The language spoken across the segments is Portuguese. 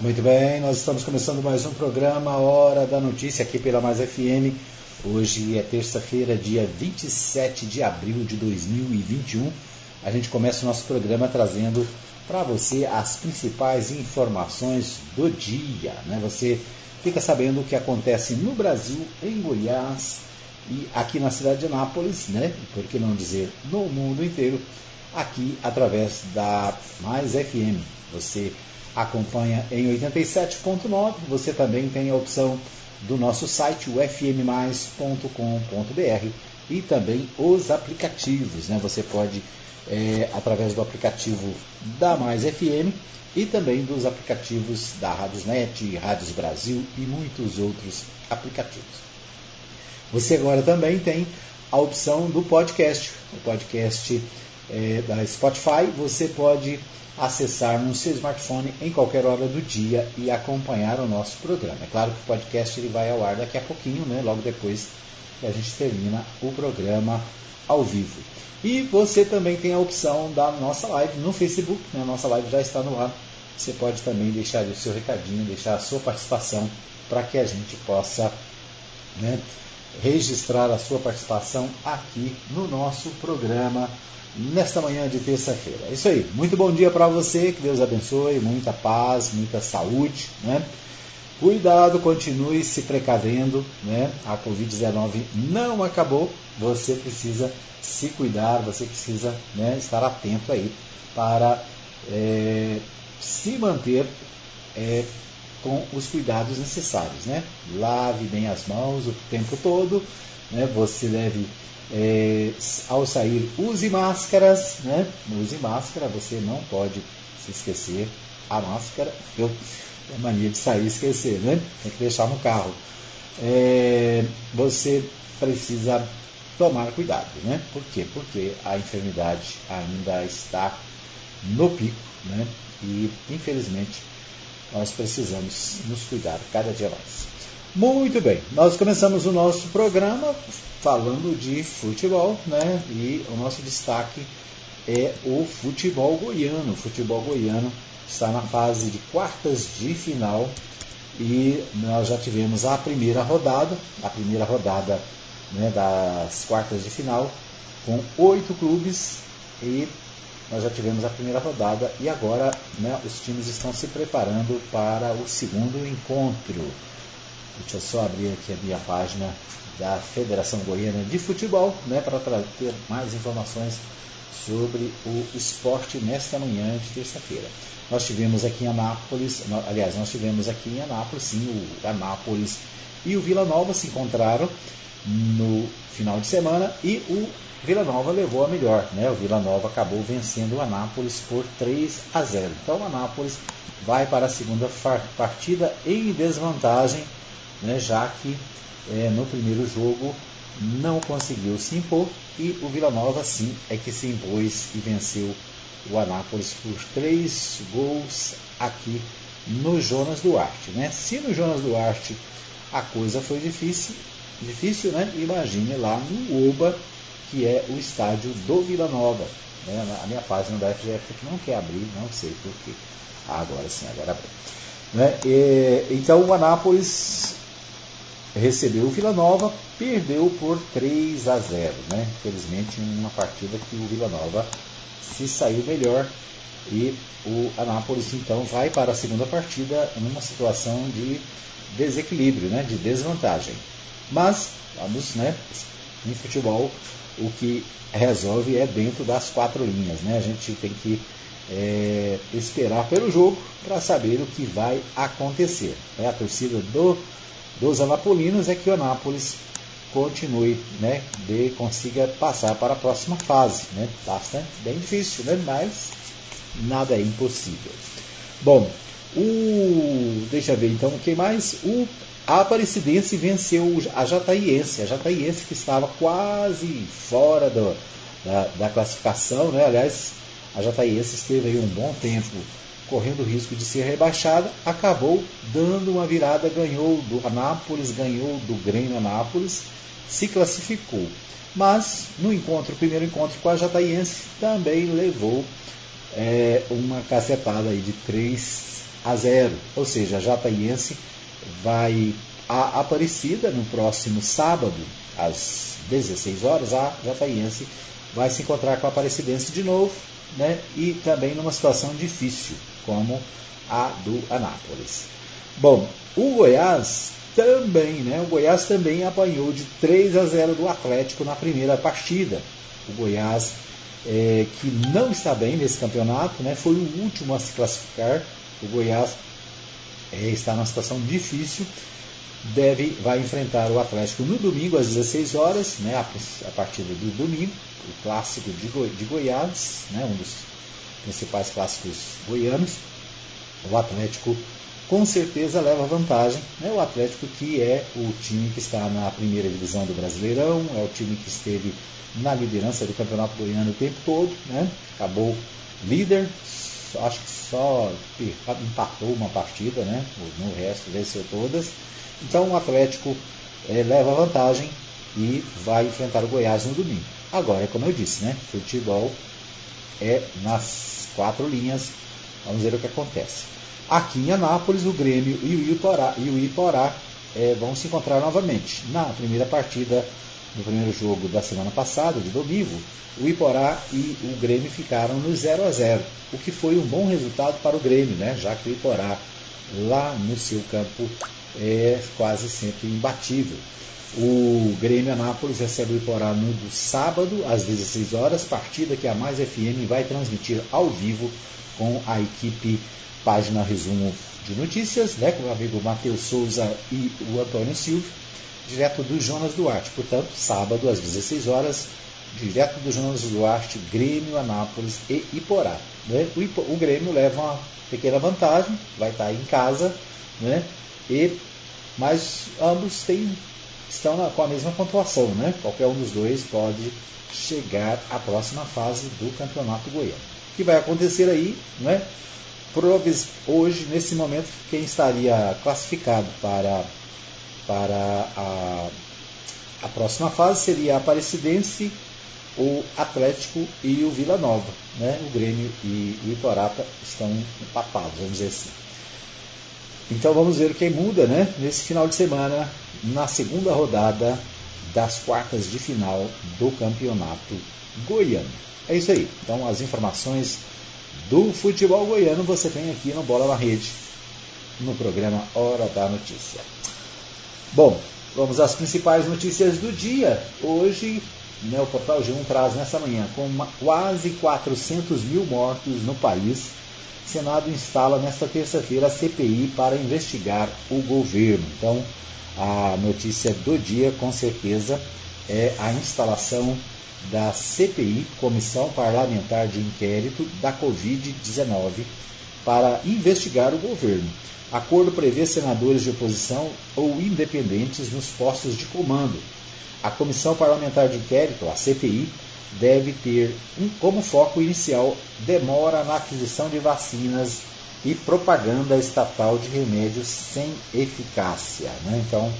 Muito bem, nós estamos começando mais um programa Hora da Notícia aqui pela Mais FM. Hoje é terça-feira, dia 27 de abril de 2021. A gente começa o nosso programa trazendo para você as principais informações do dia. Né? Você fica sabendo o que acontece no Brasil, em Goiás e aqui na cidade de Anápolis, né? por que não dizer no mundo inteiro, aqui através da Mais FM. Você acompanha em 87.9. Você também tem a opção do nosso site, o fmmais.com.br e também os aplicativos. Né? Você pode, é, através do aplicativo da Mais FM e também dos aplicativos da Radiosnet, Rádios Brasil e muitos outros aplicativos. Você agora também tem a opção do podcast, o podcast é, da Spotify. Você pode acessar no seu smartphone em qualquer hora do dia e acompanhar o nosso programa. É claro que o podcast ele vai ao ar daqui a pouquinho, né, logo depois que a gente termina o programa ao vivo. E você também tem a opção da nossa live no Facebook, né, a nossa live já está no ar. Você pode também deixar o seu recadinho, deixar a sua participação para que a gente possa né, registrar a sua participação aqui no nosso programa nesta manhã de terça-feira. É isso aí. Muito bom dia para você, que Deus abençoe, muita paz, muita saúde, né? Cuidado, continue se precavendo, né? A Covid-19 não acabou, você precisa se cuidar, você precisa né, estar atento aí para é, se manter é, com os cuidados necessários, né? Lave bem as mãos o tempo todo, né? Você deve é, ao sair, use máscaras, né? Use máscara, você não pode se esquecer a máscara. Eu tenho mania de sair e esquecer, né? Tem que deixar no carro. É, você precisa tomar cuidado, né? Por quê? Porque a enfermidade ainda está no pico, né? E infelizmente nós precisamos nos cuidar cada dia mais. Muito bem, nós começamos o nosso programa falando de futebol, né? E o nosso destaque é o futebol goiano. O futebol goiano está na fase de quartas de final e nós já tivemos a primeira rodada, a primeira rodada né, das quartas de final, com oito clubes e nós já tivemos a primeira rodada e agora né, os times estão se preparando para o segundo encontro. Deixa eu só abrir aqui a minha página da Federação Goiana de Futebol, né, para ter mais informações sobre o esporte nesta manhã de terça-feira. Nós tivemos aqui em Anápolis, aliás, nós tivemos aqui em Anápolis, sim, o Anápolis e o Vila Nova se encontraram no final de semana e o Vila Nova levou a melhor, né? O Vila Nova acabou vencendo o Anápolis por 3 a 0. Então o Anápolis vai para a segunda partida em desvantagem, né? já que é, no primeiro jogo não conseguiu se impor e o Vila Nova sim é que se impôs e venceu o Anápolis por três gols aqui no Jonas Duarte. Né? Se no Jonas Duarte a coisa foi difícil, difícil né? imagine lá no Oba, que é o estádio do Vila Nova. Né? A minha página da FGF não quer abrir, não sei porquê. Ah, agora sim, agora abriu. Né? E, então o Anápolis recebeu o Vila Nova, perdeu por 3 a 0. Né? Infelizmente, uma partida que o Vila Nova se saiu melhor e o Anápolis então vai para a segunda partida numa situação de desequilíbrio, né? de desvantagem. Mas, vamos, né? em futebol, o que resolve é dentro das quatro linhas. Né? A gente tem que é, esperar pelo jogo para saber o que vai acontecer. É a torcida do dos anapolinos é que o Anápolis continue, né, de, consiga passar para a próxima fase, né? Bastante bem difícil, né? Mas nada é impossível. Bom, o deixa eu ver então o que mais o Aparecidense venceu a Jataiense, a Jataiense que estava quase fora do, da, da classificação, né? Aliás, a Jataiense esteve aí um bom tempo correndo o risco de ser rebaixada, acabou dando uma virada, ganhou do Anápolis, ganhou do Grêmio Anápolis, se classificou. Mas no encontro, primeiro encontro com a Jataiense, também levou é, uma cacetada aí de 3 a 0. Ou seja, a Jataiense vai a Aparecida no próximo sábado, às 16 horas, a Jataiense vai se encontrar com a Aparecidense de novo, né? E também numa situação difícil, como a do Anápolis. Bom, o Goiás também, né? O Goiás também apanhou de 3 a 0 do Atlético na primeira partida. O Goiás, é, que não está bem nesse campeonato, né? Foi o último a se classificar. O Goiás é, está numa situação difícil. Deve, vai enfrentar o Atlético no domingo às 16 horas, né? A, a do domingo, o clássico de, Goi de Goiás, né? Um dos principais clássicos goianos. O Atlético com certeza leva vantagem. Né? O Atlético, que é o time que está na primeira divisão do Brasileirão, é o time que esteve na liderança do Campeonato Goiano o tempo todo, né? acabou líder, acho que só empatou uma partida, né? no resto venceu todas. Então o Atlético é, leva vantagem e vai enfrentar o Goiás no domingo. Agora, como eu disse, né? futebol é nas quatro linhas. Vamos ver o que acontece. Aqui em Anápolis, o Grêmio e o Iporá, e o Iporá é, vão se encontrar novamente. Na primeira partida do primeiro jogo da semana passada, de domingo, o Iporá e o Grêmio ficaram no 0 a 0 o que foi um bom resultado para o Grêmio, né? já que o Iporá, lá no seu campo, é quase sempre imbatível. O Grêmio Anápolis recebe o Iporá no sábado, às 16 horas, partida que a Mais FM vai transmitir ao vivo com a equipe página resumo de notícias, né, com o amigo Matheus Souza e o Antônio Silva, direto do Jonas Duarte. Portanto, sábado às 16 horas, direto do Jonas Duarte, Grêmio, Anápolis e Iporá. Né? O, Ipo, o, Grêmio leva uma pequena vantagem, vai estar em casa, né? e, mas ambos têm, estão na, com a mesma pontuação. Né? Qualquer um dos dois pode chegar à próxima fase do Campeonato Goiano. O que vai acontecer aí, né? Provis, hoje, nesse momento, quem estaria classificado para, para a, a próxima fase seria a Aparecidense, o Atlético e o Vila Nova. Né? O Grêmio e o Iporapa estão empatados, vamos dizer assim. Então vamos ver quem muda né? nesse final de semana, na segunda rodada das quartas de final do campeonato goiano. É isso aí. Então as informações do futebol goiano você tem aqui no Bola na Rede, no programa Hora da Notícia. Bom, vamos às principais notícias do dia. Hoje, né, o Portal G1 traz nessa manhã, com uma, quase 400 mil mortos no país, Senado instala nesta terça-feira a CPI para investigar o governo. Então, a notícia do dia, com certeza, é a instalação da CPI, Comissão Parlamentar de Inquérito da Covid-19, para investigar o governo. Acordo prevê senadores de oposição ou independentes nos postos de comando. A Comissão Parlamentar de Inquérito, a CPI, deve ter um, como foco inicial demora na aquisição de vacinas e propaganda estatal de remédios sem eficácia. Né? Então,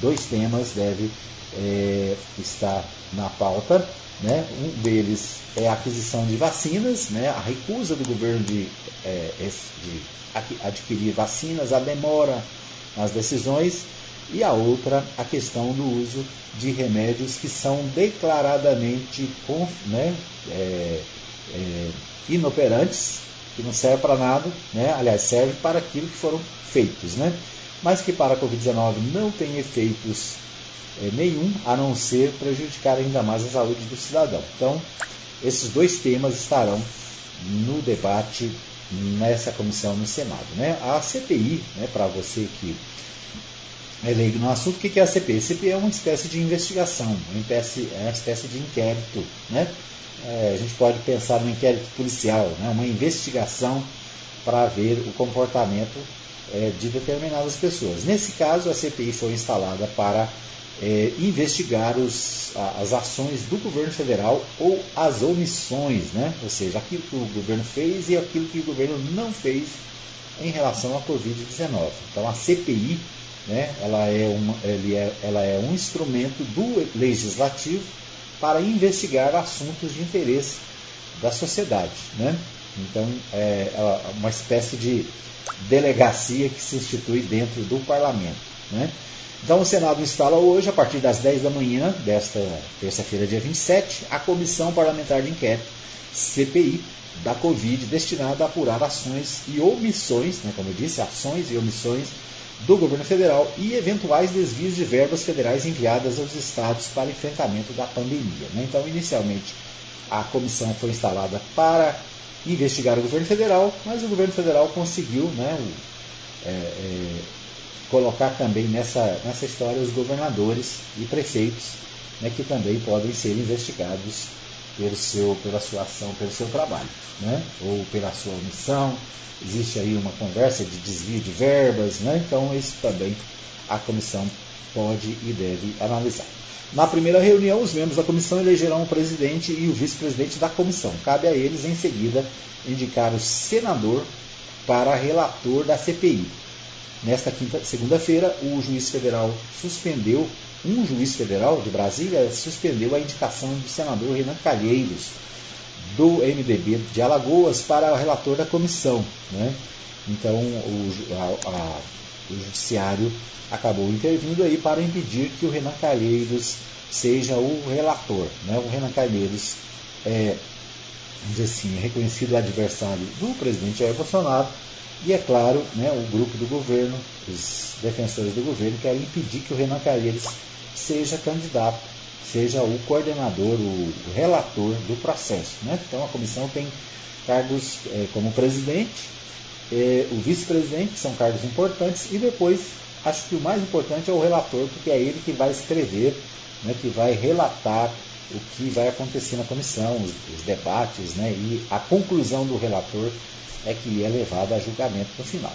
dois temas devem é, estar na pauta. Né? Um deles é a aquisição de vacinas, né? a recusa do governo de, é, de adquirir vacinas, a demora nas decisões, e a outra, a questão do uso de remédios que são declaradamente né, é, é, inoperantes, que não servem para nada, né? aliás, servem para aquilo que foram feitos, né? mas que para a Covid-19 não tem efeitos é, nenhum, a não ser prejudicar ainda mais a saúde do cidadão. Então, esses dois temas estarão no debate nessa comissão no Senado. Né? A CPI, né, para você que é leigo no assunto, o que é a CPI? A CPI é uma espécie de investigação, uma espécie, é uma espécie de inquérito. Né? É, a gente pode pensar no inquérito policial, né? uma investigação para ver o comportamento é, de determinadas pessoas. Nesse caso, a CPI foi instalada para é, investigar os, as ações do governo federal ou as omissões, né? ou seja, aquilo que o governo fez e aquilo que o governo não fez em relação à Covid-19. Então a CPI né, ela, é uma, é, ela é um instrumento do legislativo para investigar assuntos de interesse da sociedade. Né? Então, é, é uma espécie de delegacia que se institui dentro do parlamento. Né? Então, o Senado instala hoje, a partir das 10 da manhã desta terça-feira, dia 27, a Comissão Parlamentar de Inquérito, CPI, da Covid, destinada a apurar ações e omissões, né, como eu disse, ações e omissões do governo federal e eventuais desvios de verbas federais enviadas aos estados para enfrentamento da pandemia. Né? Então, inicialmente, a comissão foi instalada para investigar o governo federal, mas o governo federal conseguiu né, o, é, é, colocar também nessa, nessa história os governadores e prefeitos, né, que também podem ser investigados pelo seu, pela sua ação, pelo seu trabalho, né, ou pela sua omissão. Existe aí uma conversa de desvio de verbas, né, então isso também a comissão pode e deve analisar. Na primeira reunião, os membros da comissão elegerão o presidente e o vice-presidente da comissão. Cabe a eles, em seguida, indicar o senador para relator da CPI. Nesta segunda-feira, o juiz federal suspendeu, um juiz federal de Brasília suspendeu a indicação do senador Renan Calheiros, do MDB de Alagoas, para o relator da comissão. Né? Então, o, a, a, o judiciário acabou intervindo aí para impedir que o Renan Calheiros seja o relator. Né? O Renan Calheiros é, assim, reconhecido adversário do presidente Jair Bolsonaro, e é claro, né, o grupo do governo, os defensores do governo, querem impedir que o Renan Calheiros seja candidato, seja o coordenador, o relator do processo. Né? Então a comissão tem cargos é, como presidente, é, o vice-presidente, são cargos importantes, e depois acho que o mais importante é o relator, porque é ele que vai escrever, né, que vai relatar o que vai acontecer na comissão, os, os debates, né, e a conclusão do relator é que é levada a julgamento no final.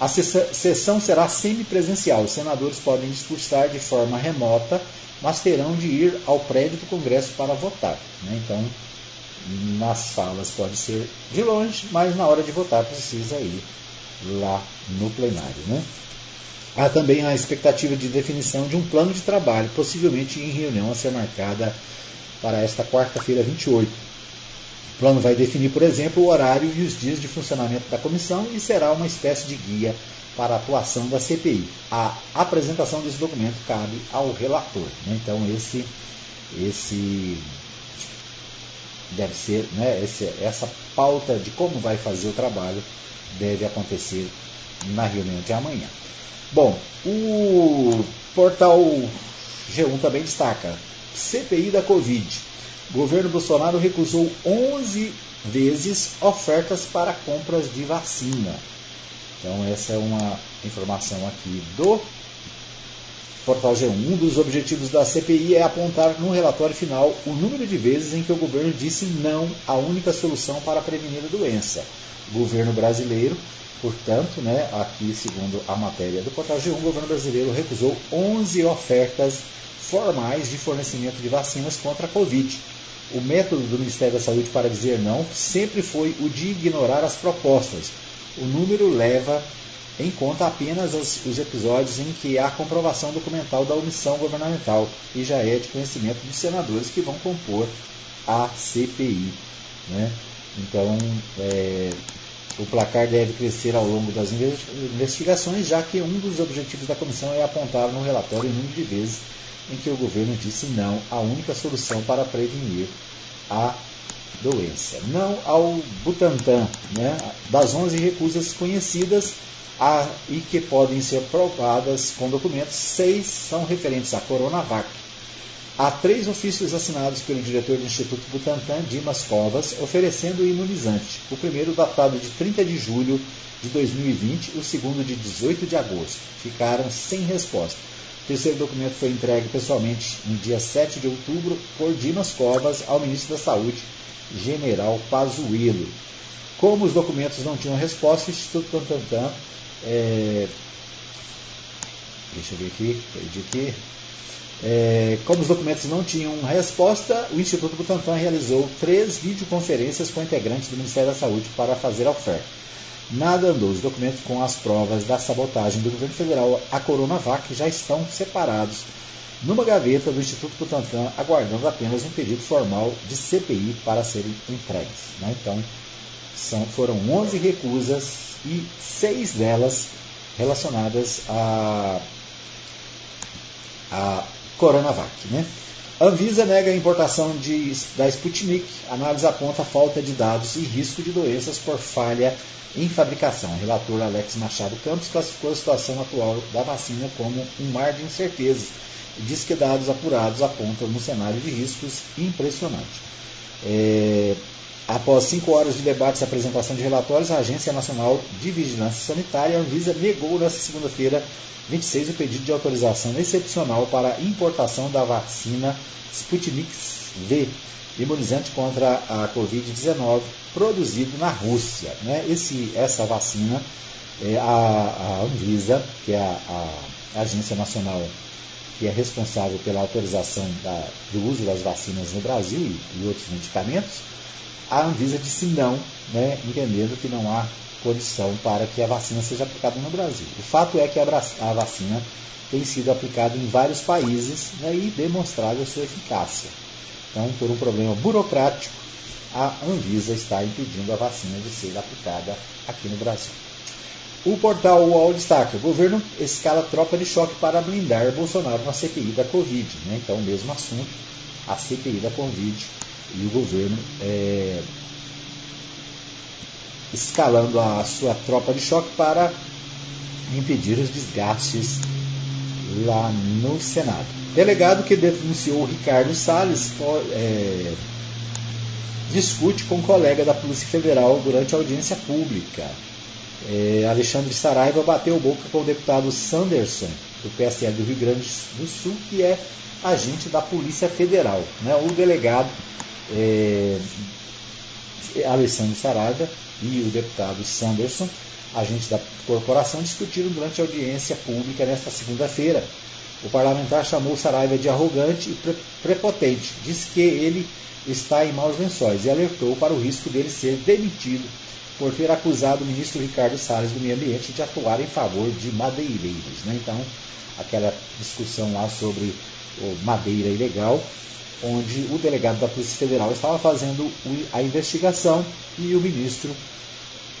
A sessão será semipresencial. Os senadores podem discursar de forma remota, mas terão de ir ao prédio do Congresso para votar. Né? Então, nas salas pode ser de longe, mas na hora de votar precisa ir lá no plenário. Né? Há também a expectativa de definição de um plano de trabalho, possivelmente em reunião a ser marcada para esta quarta-feira 28. O plano vai definir, por exemplo, o horário e os dias de funcionamento da comissão e será uma espécie de guia para a atuação da CPI. A apresentação desse documento cabe ao relator. Né? Então, esse, esse deve ser, né, esse, essa pauta de como vai fazer o trabalho deve acontecer na reunião de amanhã. Bom, o portal G1 também destaca CPI da Covid. Governo Bolsonaro recusou 11 vezes ofertas para compras de vacina. Então, essa é uma informação aqui do Portal G1. Um dos objetivos da CPI é apontar no relatório final o número de vezes em que o governo disse não à única solução para prevenir a doença. O governo brasileiro, portanto, né, aqui segundo a matéria do Portal G1, o governo brasileiro recusou 11 ofertas formais de fornecimento de vacinas contra a Covid. O método do Ministério da Saúde para dizer não sempre foi o de ignorar as propostas. O número leva em conta apenas os, os episódios em que há comprovação documental da omissão governamental e já é de conhecimento dos senadores que vão compor a CPI. Né? Então, é, o placar deve crescer ao longo das investigações, já que um dos objetivos da comissão é apontar no relatório o número de vezes em que o governo disse não à única solução para prevenir a doença. Não ao Butantan, né? das 11 recusas conhecidas a, e que podem ser provadas com documentos, seis são referentes à Coronavac. Há três ofícios assinados pelo diretor do Instituto Butantan, Dimas Covas, oferecendo o imunizante. O primeiro datado de 30 de julho de 2020, o segundo de 18 de agosto. Ficaram sem resposta. O terceiro documento foi entregue pessoalmente no dia 7 de outubro por Dimas Covas ao ministro da Saúde, General Pazuello. Como os documentos não tinham resposta, o Instituto Tantantan, é, deixa eu ver aqui, perdi aqui. É, como os documentos não tinham resposta, o Instituto Butantan realizou três videoconferências com integrantes do Ministério da Saúde para fazer a oferta. Nada andou. Os documentos com as provas da sabotagem do governo federal à Coronavac já estão separados numa gaveta do Instituto Butantan, aguardando apenas um pedido formal de CPI para serem entregues. Né? Então, São, foram 11 recusas e seis delas relacionadas a, a Coronavac. Né? Anvisa nega a importação de, da Sputnik. Análise aponta falta de dados e risco de doenças por falha em fabricação. O relator Alex Machado Campos classificou a situação atual da vacina como um mar de incertezas e diz que dados apurados apontam um cenário de riscos impressionante. É, após cinco horas de debates e apresentação de relatórios, a Agência Nacional de Vigilância Sanitária, Anvisa, negou nesta segunda-feira 26 o pedido de autorização excepcional para importação da vacina Sputnik V, imunizante contra a Covid-19, produzido na Rússia. Né? Esse, essa vacina, é, a, a, Anvisa, que é a, a, Agência Nacional que é responsável pela autorização da, do uso das vacinas no Brasil e, e, outros medicamentos, a Anvisa disse não, né, entendendo que não há condição para que a vacina seja aplicada no Brasil. O fato é que a, vacina tem sido aplicada em vários países né, e demonstrado a sua eficácia. Então, por um problema burocrático, a Anvisa está impedindo a vacina de ser aplicada aqui no Brasil. O portal UOL destaca: o governo escala tropa de choque para blindar Bolsonaro na CPI da Covid. Né? Então, o mesmo assunto, a CPI da Covid e o governo é, escalando a sua tropa de choque para impedir os desgastes lá no Senado. Delegado que denunciou Ricardo Salles é, discute com um colega da Polícia Federal durante a audiência pública. É, Alexandre Saraiva bateu boca com o deputado Sanderson, do PSL do Rio Grande do Sul, que é agente da Polícia Federal. Né? O delegado é, Alexandre Saraiva e o deputado Sanderson, agente da corporação, discutiram durante a audiência pública nesta segunda-feira. O parlamentar chamou Saraiva de arrogante e prepotente, disse que ele está em maus lençóis e alertou para o risco dele ser demitido por ter acusado o ministro Ricardo Salles do Meio Ambiente de atuar em favor de madeireiros. Né? Então, aquela discussão lá sobre madeira ilegal, onde o delegado da Polícia Federal estava fazendo a investigação e o ministro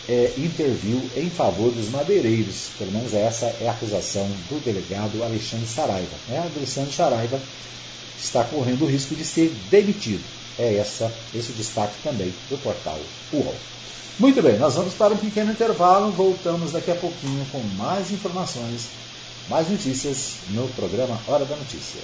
é, interviu em favor dos madeireiros. Pelo menos essa é a acusação do delegado Alexandre Saraiva. Né? Alexandre Saraiva está correndo o risco de ser demitido. É essa, esse o destaque também do portal UOL. Muito bem, nós vamos para um pequeno intervalo, voltamos daqui a pouquinho com mais informações, mais notícias no programa Hora da Notícia.